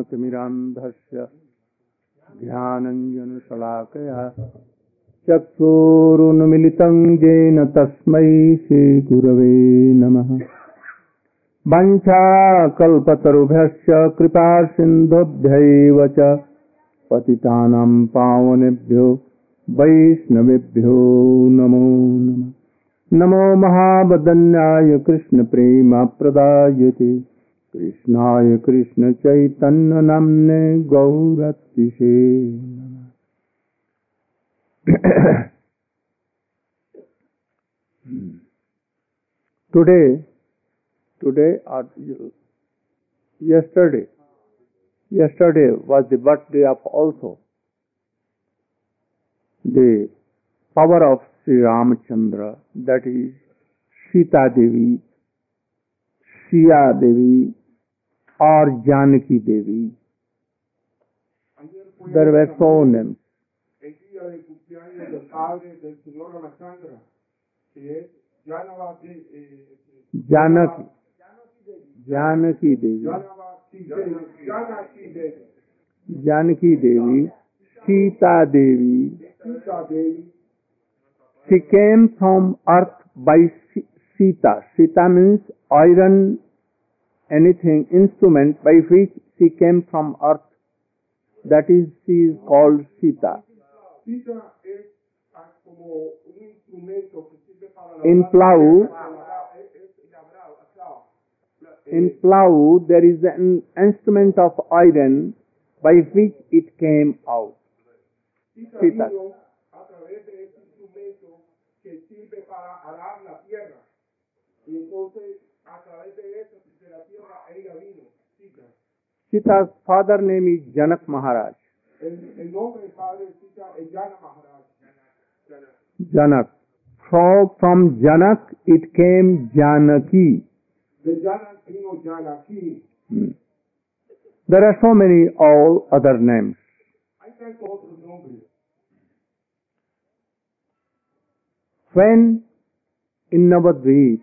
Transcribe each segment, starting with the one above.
ज्ञानतिमिरान्धस्य ध्यानञ्जनशलाकया चक्षुरुन्मिलितं येन तस्मै श्रीगुरवे नमः। वञ्चाकल्पतरुभ्यश्च कृपासिन्धुभ्यैव च, पतितानां पावनेभ्यो, वैष्णवेभ्यो नमो नमः। नमो महावदन्याय कृष्णप्रेमप्रदायते कृष्णाय कृष्ण चैतन्य नमने गौरतिशे today today or yesterday yesterday was the birthday of also the power of Shri Ramachandra that is Sita Devi Siya Devi or Janaki Devi. Ayer fue There were so names. el día del cumpleaños del padre del señor Ramachandra, que es Janava de, eh, Janaki, Janaki Devi, Janava Devi, Janaki Devi, Janaki Devi, Sita Devi. Sita Devi, She came from earth by Si- Sita. Sita means iron, anything, instrument by which she came from earth. That is, she is called Sita. In eh, in plow, there is an instrument of iron by which it came out. Sita entonces, a través de eso, de la tierra, ella vino, Sita. Sita's father name is Janak Maharaj. El, el nombre del padre de Sita es Jana Maharaj. Jana. Janak. From, from Janak, it came Janaki. De Jana vino Janaki. Hmm. There are so many all other names. Hay tantos otros nombres. When in Navadvip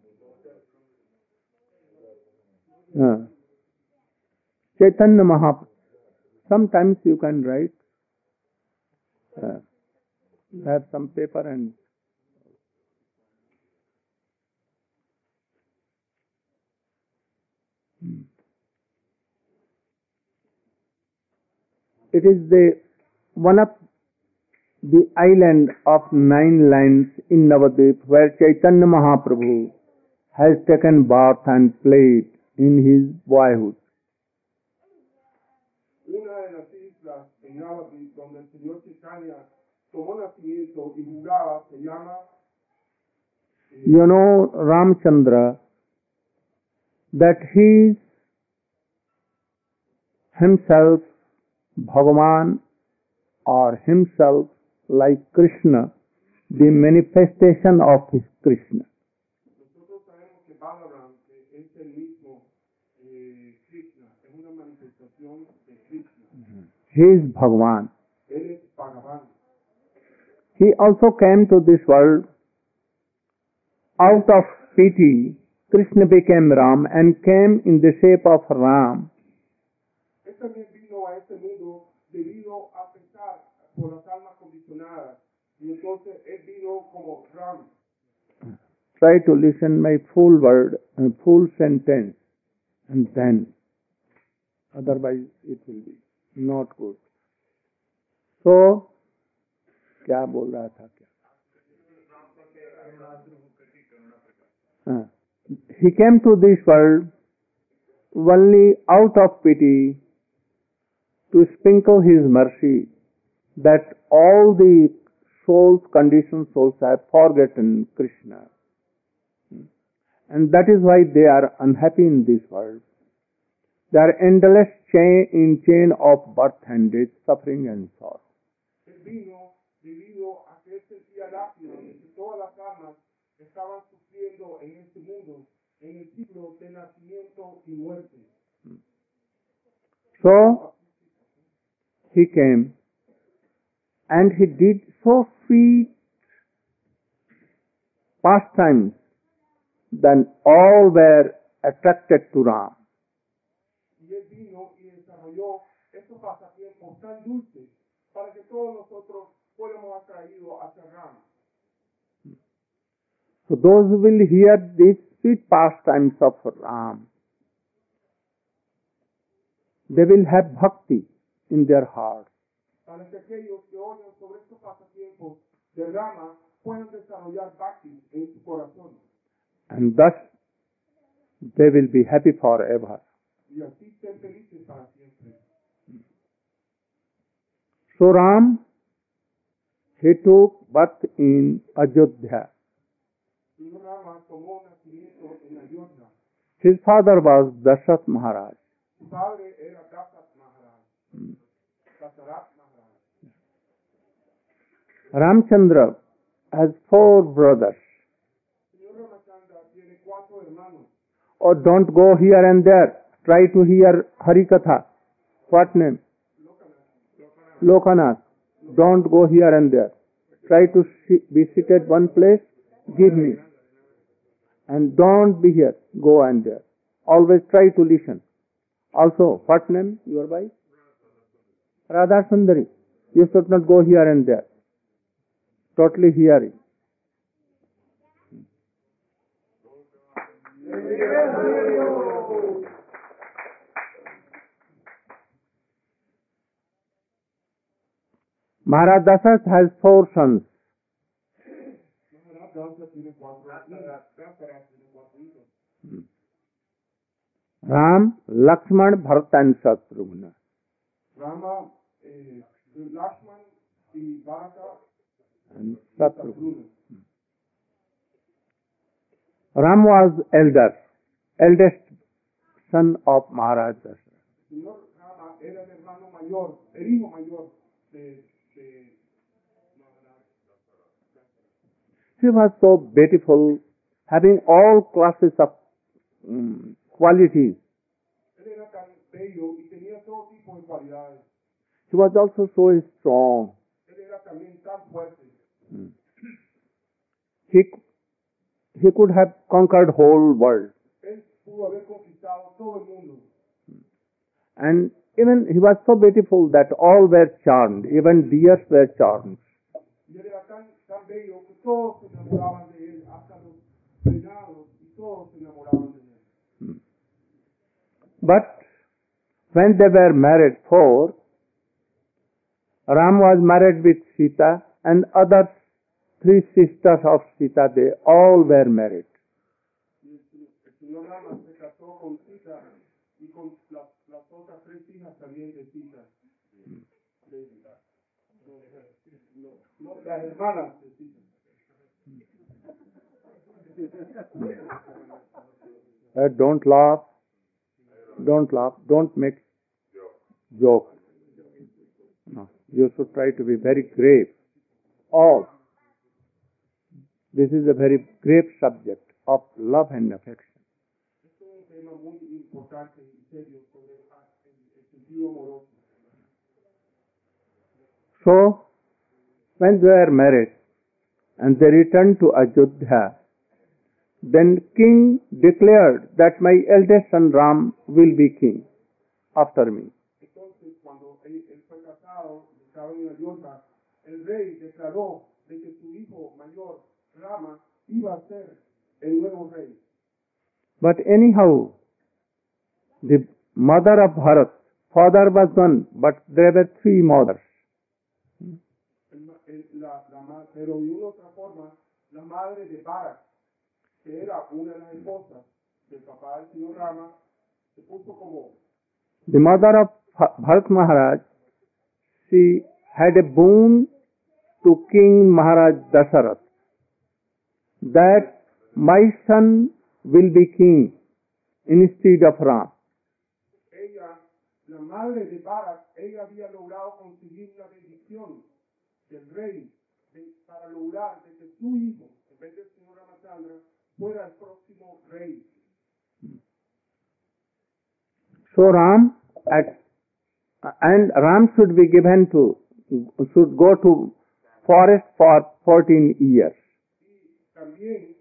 Chaitanya Mahaprabhu. Sometimes you can write. Uh, have some paper and Hmm. It is the one of the island of nine lands in Navadvip where Chaitanya Mahaprabhu has taken birth and played in his boyhood. Una de las islas en Navadvip donde el señor Chaitanya tomó nacimiento y jugaba se llama eh, You know Ramchandra that he is himself Bhagavan or himself like Krishna, the manifestation of his Krishna. Nosotros sabemos que Balaram que es el mismo eh, Krishna, es una manifestación de Krishna. He is Bhagavan. Él es Bhagavan. He also came to this world out of pity. Krishna became Ram and came in the shape of Ram. Él también vino a este mundo debido a pesar por las almas condicionadas. Y entonces él vino como Ram. Try to listen my full word, full sentence, and then Otherwise, it will be not good. So, क्या बोल रहा था क्या Uh, he came to this world only out of pity to sprinkle his mercy that all the souls, conditioned souls have forgotten Krishna. And that is why they are unhappy in this world. They are endless chain in chain of birth and death, suffering and sorrow. Él vino debido a que él sentía lástima de que todas las almas estaban sufriendo en este mundo, en el ciclo de nacimiento y muerte. So he came and he did so sweet pastimes that all were attracted to Ram. Y él vino y desarrolló estos pasatiempos tan dulces para que todos nosotros fuéramos atraídos hacia Ram. So those who will hear these sweet pastimes of Ram, they will have bhakti in their heart. Para que aquellos que oyen sobre estos pasatiempos de Rama puedan desarrollar bhakti en su corazón. and thus they will be happy forever. Y así estén felices para siempre. So Ram, he took birth in Ajodhya. Señor Rama tomó nacimiento en Ayodhya. His father was Dashath Maharaj. Su padre era Dasat hmm. Maharaj. Ramchandra has four brothers. Señor Ramachandra tiene cuatro hermanos. Oh, don't go here and there. Try to hear Harikatha. What name? Lokanath. Don't go here and there. Try to be seated one place. Give me. And don't be here. Go and there. Always try to listen. Also, what name? Your wife? Radha Sundari. You should not go here and there. Totally hearing. Maharaj Dashath has four sons. Maharaj Dasa tiene cuatro hijos. Dasarat tiene cuatro hijos. Ram, Lakshman, Bharat and Shatrugna. Rama, eh, Lakshman y Bharata And y Shatrugna. Shatrugna. Ram was elder, eldest son of Maharaj Dashath. Señor Rama era el hermano mayor, el hijo mayor de, de Maharaj. He was so beautiful, having all classes of mm, qualities. Él era tan bello y tenía todo tipo de cualidades. He was also so strong. Él era también tan fuerte. He, he could have conquered whole world. Él pudo haber conquistado todo el mundo. And even he was so beautiful that all were charmed, even deers were charmed. Y él era tan, tan bello que todos se enamoraban de él, hasta los y todos se enamoraban de él. But when they were married, four, Ram was married with Sita and other three sisters of Sita, they all were married. Uh, don't laugh. Don't laugh. Don't make jokes. No. You should try to be very grave. All. This is a very grave subject of love and affection. So, when they were married and they returned to Ajodhya, then king declared that my eldest son Ram will be king after me. Entonces, cuando él, él fue casado, estaba en Ayodhya, el rey declaró de que su hijo mayor, Rama, iba a ser el nuevo rey. But anyhow, the mother of Bharat, father was one, but there were three mothers. El ma- el- la, la pero de una otra forma, la madre de Bharat, era una de las esposas del papá del señor Rama, se puso como The mother of Bharat Maharaj, she had a boon to King Maharaj Dasarath that my son will be king instead of Ram. ella la madre de Barak, ella había logrado conseguir una bendición del rey de- para lograr de que su hijo, en vez del señor Ramachandra, el próximo rey. So Ram at, and Ram should be given to should go to forest for 14 years. Y también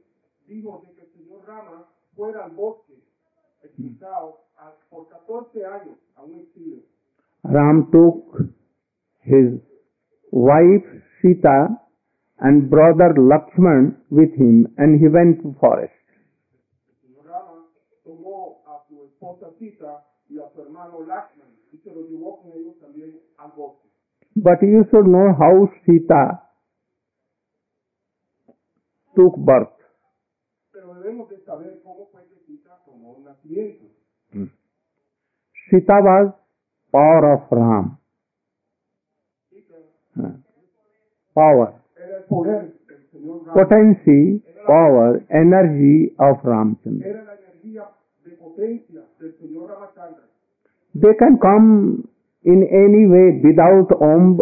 dijo de que el señor Rama fuera al bosque, expulsado por 14 años a un exilio. Ram took his wife Sita and brother Lakshman with him and he went to forest. But you should know how Sita took birth. Que Sita was power of Ram. Uh, Power. Era el poder del señor Rama, Potency, power, energy of Ramchandra. era la energía de potencia del señor Ramachandra. They can come in any way without Om,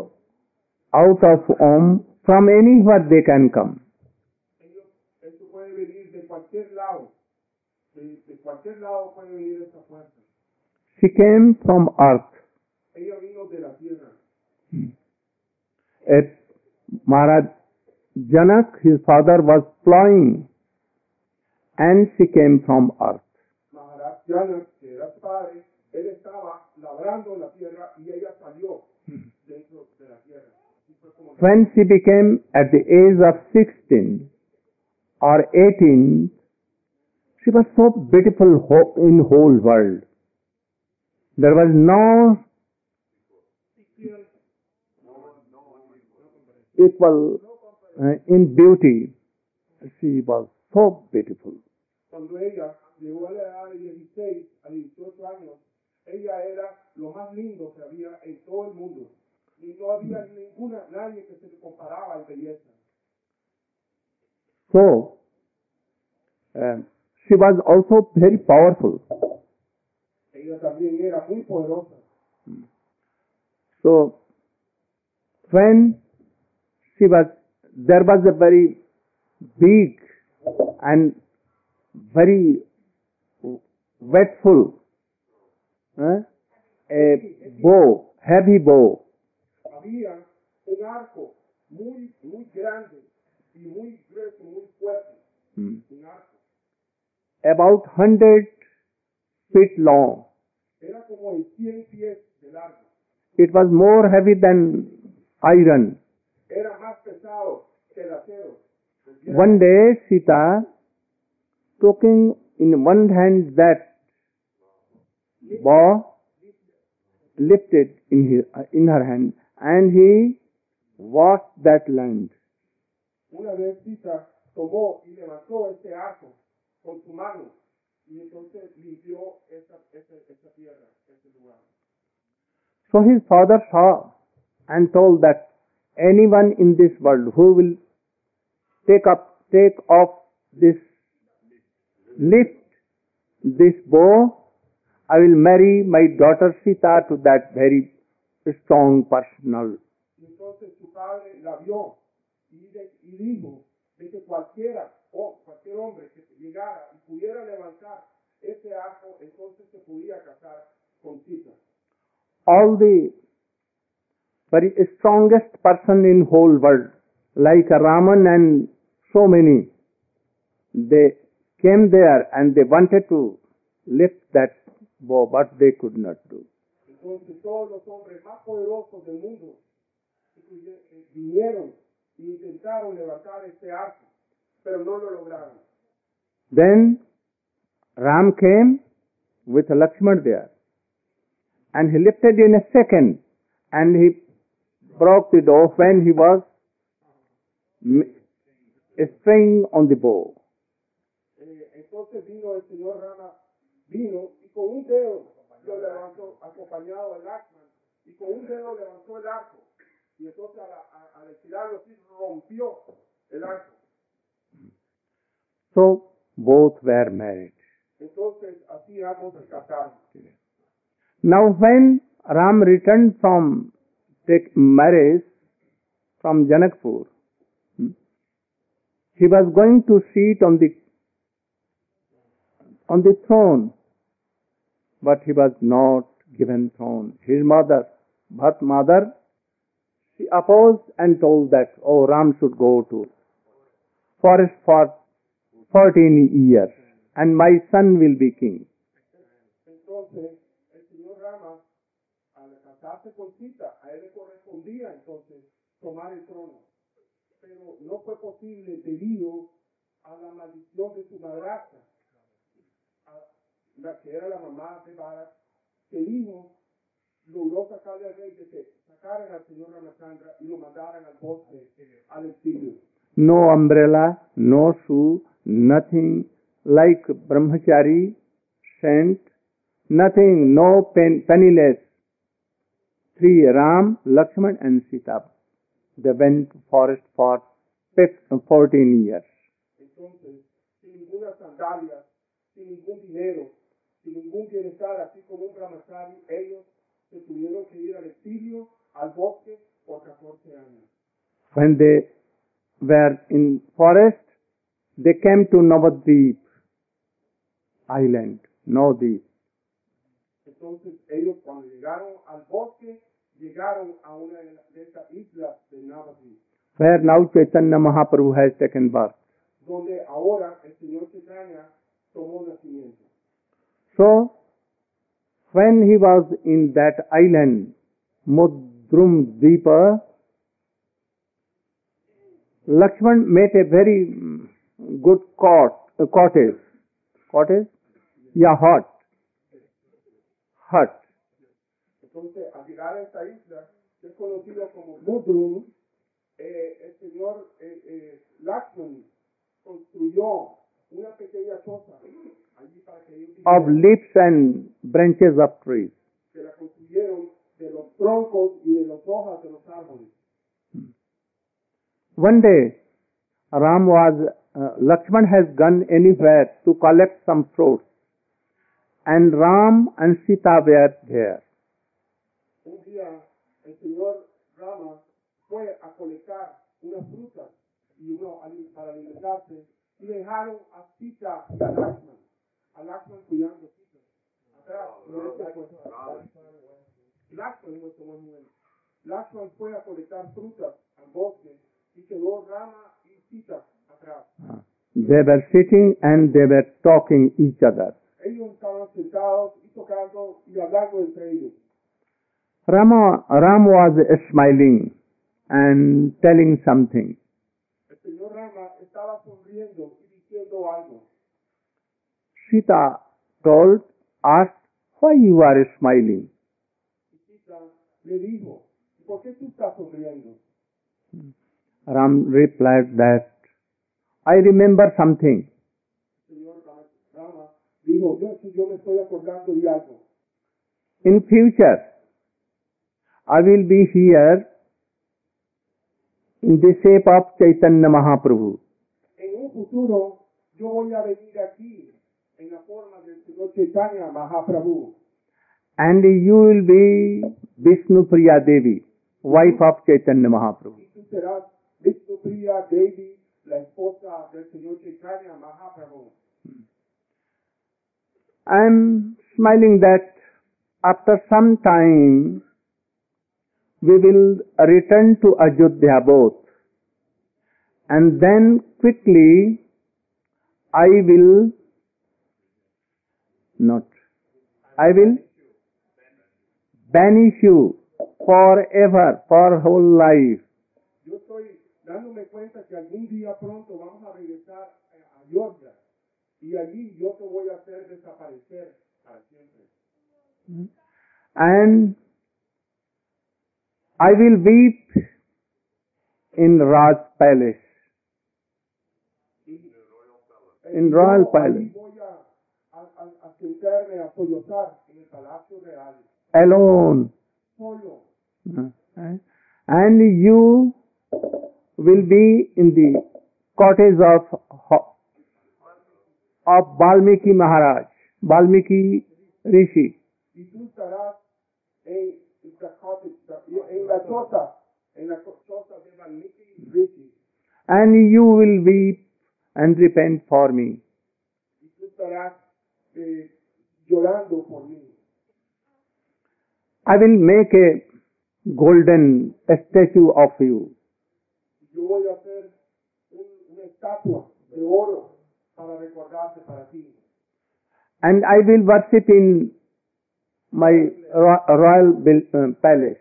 out of Om, from anywhere they can come. Ellos, esto puede venir de cualquier lado. De, de cualquier lado puede venir esta fuerza. She came from earth. Ella vino de la tierra. Hmm. At Maharaj Janak, his father was plowing, and she came from earth. Maharaj Janak, que era su padre, él estaba labrando la tierra y ella salió dentro de la tierra. Así fue como When she became at the age of 16 or 18, she was so beautiful in whole world. There was no equal uh, in beauty. She was so beautiful. Cuando ella llegó a la edad de 16 a 18 años, ella era lo más lindo que había en todo el mundo. Y no había ninguna, nadie que se le comparaba en belleza. So, uh, she was also very powerful. Ella también era muy poderosa. So, when she was, there was a very big and very wetful, uh, a bow, heavy bow, Había un arco muy, muy grande y muy grueso, muy fuerte. Un arco. about 100 feet long. Era como de 100 pies de largo. It was more heavy than iron. Era más pesado que el acero. One day, Sita, taking in one hand that bow, lifted in, his, uh, in her hand, and he walked that land. Una vez Sita tomó y levantó este arco con su mano y entonces limpió esa, esa, esa tierra, ese lugar. So his father saw and told that anyone in this world who will take up, take off this, lift this bow, I will marry my daughter Sita to that very strong personal. Entonces su padre la vio y, de- y dijo de que cualquiera o cualquier hombre que llegara y pudiera levantar ese arco, entonces se podía casar con Sita. All the very strongest person in whole world, like Ravan and so many, they came there and they wanted to lift that bow, but they could not do. Entonces todos los hombres más poderosos del mundo vinieron e intentaron levantar este arco, pero no lo lograron. Then Ram came with Lakshman there, and he lifted in a second, and he broke the door when he was m- string on the bow. Eh, entonces vino el señor Rama, vino y con un dedo lo levantó, acompañado del Lakshman, y con un dedo levantó el arco. Y entonces al, a- al estirarlo así rompió el arco. So both were married. Entonces así ambos se casaron. Now when Ram returned from take marriage from Janakpur, he was going to sit on the on the throne, but he was not given throne. His mother, Bhat mother, she opposed and told that, oh, Ram should go to forest for 14 years and my son will be king. Él. Pero no fue posible debido a la maldición de su madrastra, la que era la mamá de Bharat, que el hijo logró sacarle al rey de que sacaran al señor Ramachandra y lo mandaran al bosque, al exilio. No umbrella, no shoe, nothing like brahmachari, saint, nothing, no pen, penniless. Three, Ram, Lakshman and Sita. They went to forest for fif- 14 years. Entonces, sin ninguna sandalia, sin ningún dinero, sin ningún bienestar, así como un brahmachari, ellos se tuvieron que ir al exilio, al bosque, por 14 años. When they were in forest, they came to Navadvip island, Navadvip. Entonces, ellos cuando llegaron al bosque, llegaron a una de estas islas de where now Chaitanya Mahaprabhu has taken birth. donde ahora el señor Chaitanya tomó nacimiento. So, when he was in that island, Mudrum Deepa, Lakshman met a very mm, good cot, a cottage. Cottage? Yeah, hut. Hut. Entonces, al llegar a esta isla, que es conocido como eh, el señor eh, eh, construyó una pequeña choza allí para que ellos Of leaves and branches of trees. que la construyeron de los troncos y de las hojas de los árboles. One day, Ram was, uh, Lakshman has gone anywhere to collect some fruits. And Ram and Sita were there. Un día, el señor Rama fue a colectar unas frutas y uno para alimentarse y dejaron a Sita y a Lakshman, a Lakshman cuidando a Sita. Atrás, no este. Lakshman was the one who went. Lakshman fue a colectar frutas al bosque y quedó Rama y Sita atrás. They were sitting and they were talking each other. Ellos estaban sentados y tocando y hablando entre ellos. Rama, Ram was smiling and telling something. El señor Rama estaba sonriendo y diciendo algo. Sita told, asked, why you are smiling? Y Sita le dijo, ¿por qué tú estás sonriendo? Ram replied that, I remember something. El señor Rama, Rama dijo, yo, yo me estoy acordando de algo. In future, I will be here in the shape of Chaitanya Mahaprabhu. En un futuro, yo voy a venir aquí en la forma del señor Chaitanya Mahaprabhu. And you will be Vishnu Priya Devi, wife of Chaitanya Mahaprabhu. Y tú serás Vishnu Priya Devi, la esposa del señor Chaitanya Mahaprabhu. I am smiling that after some time we will return to Ajodhya both. And then quickly I will not. I will banish you forever, for whole life. Yo estoy dándome cuenta que algún día pronto vamos a regresar a Ayodhya y allí yo te voy a hacer desaparecer para siempre. And I will weep in Raj Palace. In Royal Palace. alone. And you will be in the cottage of of Valmiki Maharaj, Valmiki Rishi. The cottage, en la choza, en la choza de Valmiki Rishi. and you will weep and repent for me. Y tú estarás eh, llorando por mí. I will make a golden statue of you. Yo voy a hacer un- una estatua de oro para recordarte para ti. and I will worship in my royal uh, palace.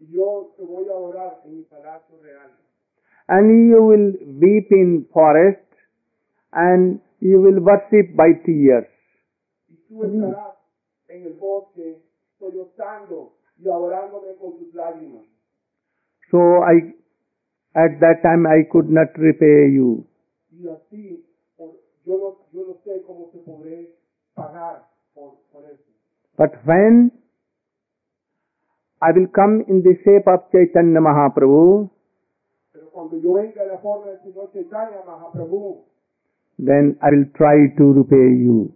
Y yo te voy a adorar en mi palacio real. And you will weep in forest, and you will worship by tears. Y tú estarás en el bosque sollozando y adorándome con tus lágrimas. So I, at that time, I could not repay you. But when I will come in the shape of Chaitanya Mahaprabhu, Pero cuando yo venga en la forma del Señor Chaitanya Mahaprabhu, then I will try to repay you.